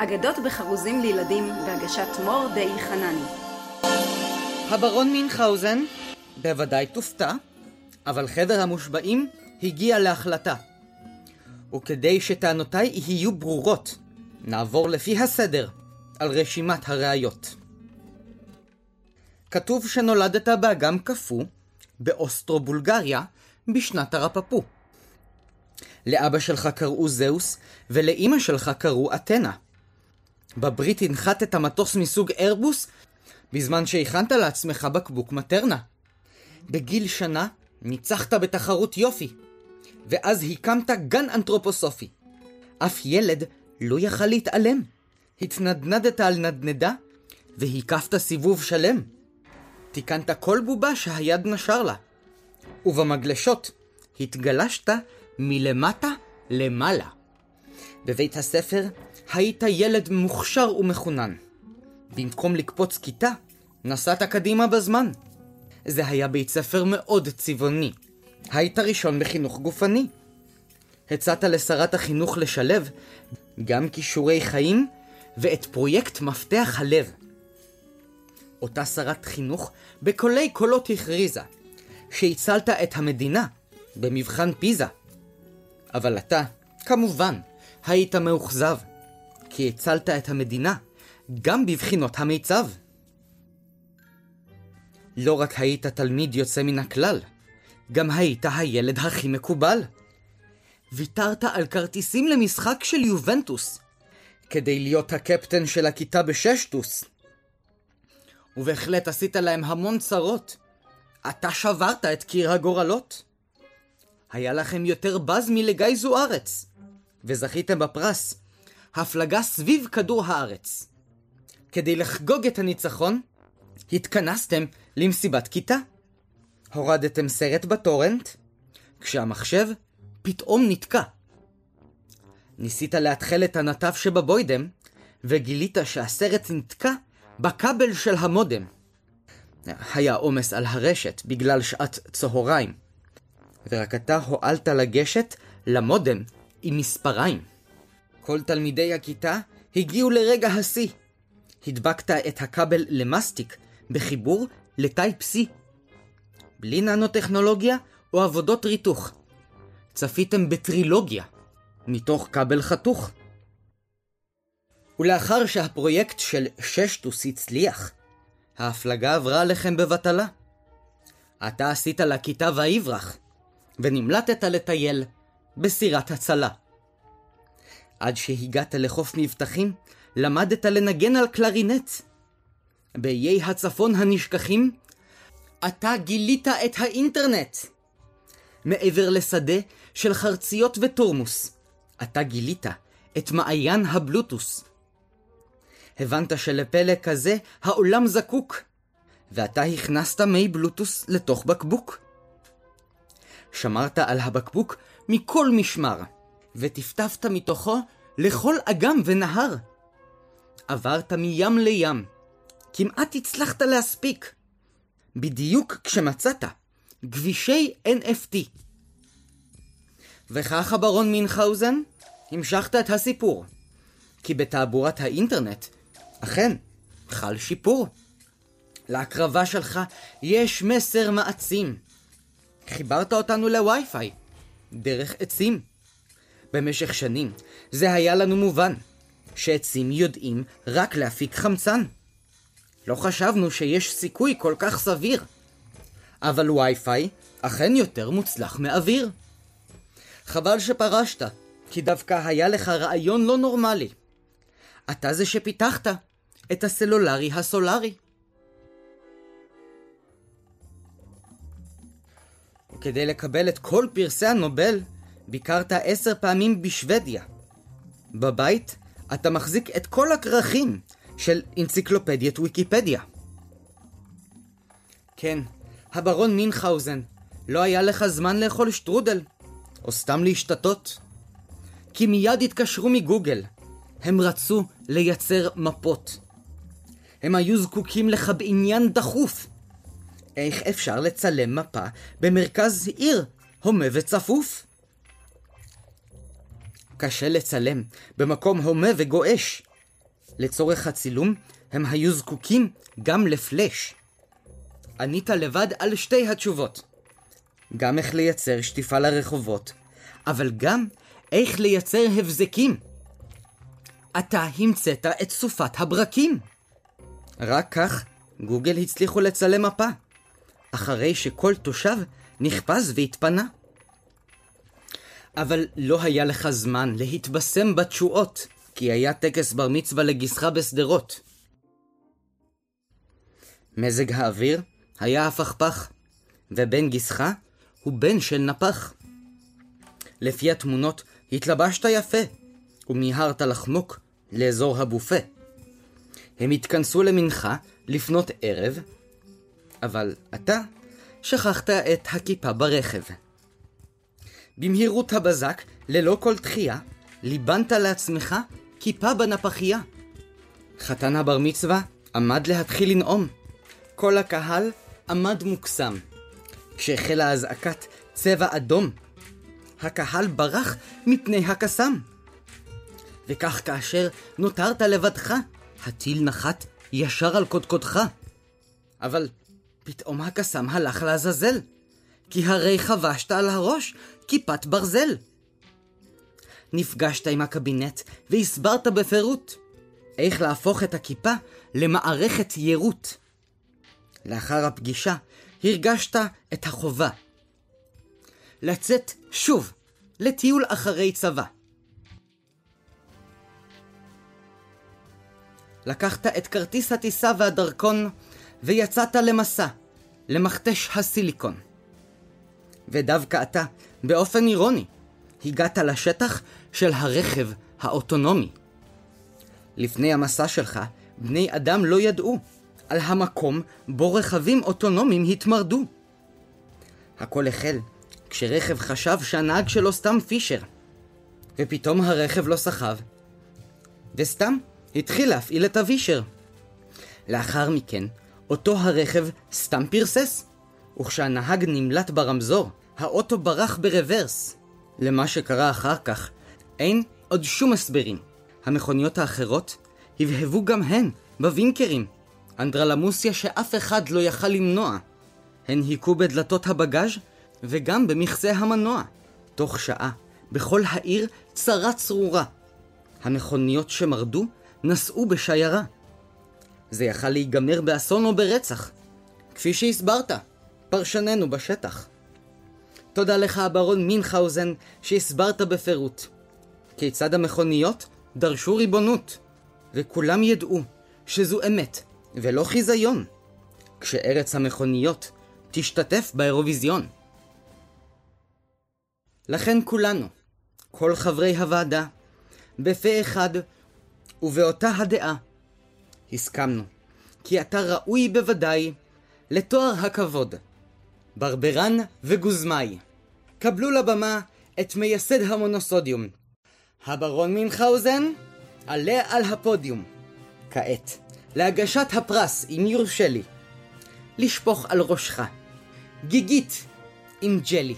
אגדות בחרוזים לילדים בהגשת מור די חנני. הברון מינכהאוזן בוודאי תופתע, אבל חבר המושבעים הגיע להחלטה. וכדי שטענותיי יהיו ברורות, נעבור לפי הסדר על רשימת הראיות. כתוב שנולדת באגם קפוא, באוסטרו-בולגריה, בשנת הרפפו. לאבא שלך קראו זהוס, ולאימא שלך קראו אתנה. בברית הנחתת מטוס מסוג איירבוס, בזמן שהכנת לעצמך בקבוק מטרנה. בגיל שנה ניצחת בתחרות יופי, ואז הקמת גן אנתרופוסופי. אף ילד לא יכל להתעלם. התנדנדת על נדנדה, והקפת סיבוב שלם. תיקנת כל בובה שהיד נשר לה. ובמגלשות התגלשת מלמטה למעלה. בבית הספר היית ילד מוכשר ומחונן. במקום לקפוץ כיתה, נסעת קדימה בזמן. זה היה בית ספר מאוד צבעוני. היית ראשון בחינוך גופני. הצעת לשרת החינוך לשלב גם כישורי חיים ואת פרויקט מפתח הלב. אותה שרת חינוך בקולי קולות הכריזה שהצלת את המדינה במבחן פיזה. אבל אתה, כמובן, היית מאוכזב, כי הצלת את המדינה גם בבחינות המיצב. לא רק היית תלמיד יוצא מן הכלל, גם היית הילד הכי מקובל. ויתרת על כרטיסים למשחק של יובנטוס, כדי להיות הקפטן של הכיתה בששטוס. ובהחלט עשית להם המון צרות. אתה שברת את קיר הגורלות. היה לכם יותר בז מלגיא זוארץ, וזכיתם בפרס, הפלגה סביב כדור הארץ. כדי לחגוג את הניצחון, התכנסתם למסיבת כיתה. הורדתם סרט בטורנט, כשהמחשב פתאום נתקע. ניסית לאתחל את הנתב שבבוידם, וגילית שהסרט נתקע בכבל של המודם. היה עומס על הרשת בגלל שעת צהריים, ורק אתה הועלת לגשת למודם עם מספריים. כל תלמידי הכיתה הגיעו לרגע השיא. הדבקת את הכבל למסטיק בחיבור לטייפ C. בלי ננו-טכנולוגיה או עבודות ריתוך. צפיתם בטרילוגיה, מתוך כבל חתוך. ולאחר שהפרויקט של ששטוס הצליח, ההפלגה עברה עליכם בבטלה. אתה עשית לכיתה ויברח, ונמלטת לטייל בסירת הצלה. עד שהגעת לחוף מבטחים, למדת לנגן על קלרינט. באיי הצפון הנשכחים, אתה גילית את האינטרנט. מעבר לשדה של חרציות ותורמוס, אתה גילית את מעיין הבלוטוס. הבנת שלפלא כזה העולם זקוק, ואתה הכנסת מי בלוטוס לתוך בקבוק. שמרת על הבקבוק מכל משמר, וטפטפת מתוכו לכל אגם ונהר. עברת מים לים, כמעט הצלחת להספיק. בדיוק כשמצאת כבישי NFT. וכך הברון מינכהאוזן המשכת את הסיפור. כי בתעבורת האינטרנט, אכן, חל שיפור. להקרבה שלך יש מסר מעצים. חיברת אותנו לווי-פיי, דרך עצים. במשך שנים זה היה לנו מובן, שעצים יודעים רק להפיק חמצן. לא חשבנו שיש סיכוי כל כך סביר. אבל וי-פיי אכן יותר מוצלח מאוויר. חבל שפרשת, כי דווקא היה לך רעיון לא נורמלי. אתה זה שפיתחת את הסלולרי הסולרי. וכדי לקבל את כל פרסי הנובל, ביקרת עשר פעמים בשוודיה. בבית אתה מחזיק את כל הכרכים של אנציקלופדיית ויקיפדיה. כן, הברון מינכהאוזן, לא היה לך זמן לאכול שטרודל, או סתם להשתתות. כי מיד התקשרו מגוגל. הם רצו לייצר מפות. הם היו זקוקים לך בעניין דחוף. איך אפשר לצלם מפה במרכז עיר, הומה וצפוף? קשה לצלם במקום הומה וגועש, לצורך הצילום הם היו זקוקים גם לפלאש. ענית לבד על שתי התשובות. גם איך לייצר שטיפה לרחובות, אבל גם איך לייצר הבזקים. אתה המצאת את סופת הברקים. רק כך גוגל הצליחו לצלם מפה, אחרי שכל תושב נחפז והתפנה. אבל לא היה לך זמן להתבשם בתשואות, כי היה טקס בר מצווה לגיסך בשדרות. מזג האוויר היה הפכפך, ובן גיסך הוא בן של נפח. לפי התמונות התלבשת יפה, ומיהרת לחמוק לאזור הבופה. הם התכנסו למנחה לפנות ערב, אבל אתה שכחת את הכיפה ברכב. במהירות הבזק, ללא כל דחייה, ליבנת לעצמך כיפה בנפחייה. חתן הבר מצווה עמד להתחיל לנאום. כל הקהל עמד מוקסם. כשהחלה אזעקת צבע אדום, הקהל ברח מפני הקסאם. וכך כאשר נותרת לבדך, הטיל נחת ישר על קודקודך. אבל פתאום הקסאם הלך לעזאזל, כי הרי חבשת על הראש כיפת ברזל. נפגשת עם הקבינט והסברת בפירוט איך להפוך את הכיפה למערכת יירוט. לאחר הפגישה הרגשת את החובה לצאת שוב לטיול אחרי צבא. לקחת את כרטיס הטיסה והדרכון ויצאת למסע, למכתש הסיליקון. ודווקא אתה, באופן אירוני, הגעת לשטח של הרכב האוטונומי. לפני המסע שלך, בני אדם לא ידעו על המקום בו רכבים אוטונומיים התמרדו. הכל החל כשרכב חשב שהנהג שלו סתם פישר, ופתאום הרכב לא סחב, וסתם התחיל להפעיל את הווישר. לאחר מכן, אותו הרכב סתם פרסס, וכשהנהג נמלט ברמזור, האוטו ברח ברוורס. למה שקרה אחר כך, אין עוד שום הסברים. המכוניות האחרות הבהבו גם הן בווינקרים. אנדרלמוסיה שאף אחד לא יכל למנוע. הן היכו בדלתות הבגאז' וגם במכסה המנוע. תוך שעה, בכל העיר צרה צרורה. המכוניות שמרדו נסעו בשיירה. זה יכל להיגמר באסון או ברצח, כפי שהסברת, פרשננו בשטח. תודה לך, הברון מינכאוזן, שהסברת בפירוט. כיצד המכוניות דרשו ריבונות, וכולם ידעו שזו אמת ולא חיזיון, כשארץ המכוניות תשתתף באירוויזיון. לכן כולנו, כל חברי הוועדה, בפה אחד ובאותה הדעה, הסכמנו כי אתה ראוי בוודאי לתואר הכבוד. ברברן וגוזמאי. קבלו לבמה את מייסד המונוסודיום. הברון מינכאוזן, עלה על הפודיום. כעת, להגשת הפרס, אם יורשה לי. לשפוך על ראשך. גיגית עם ג'לי.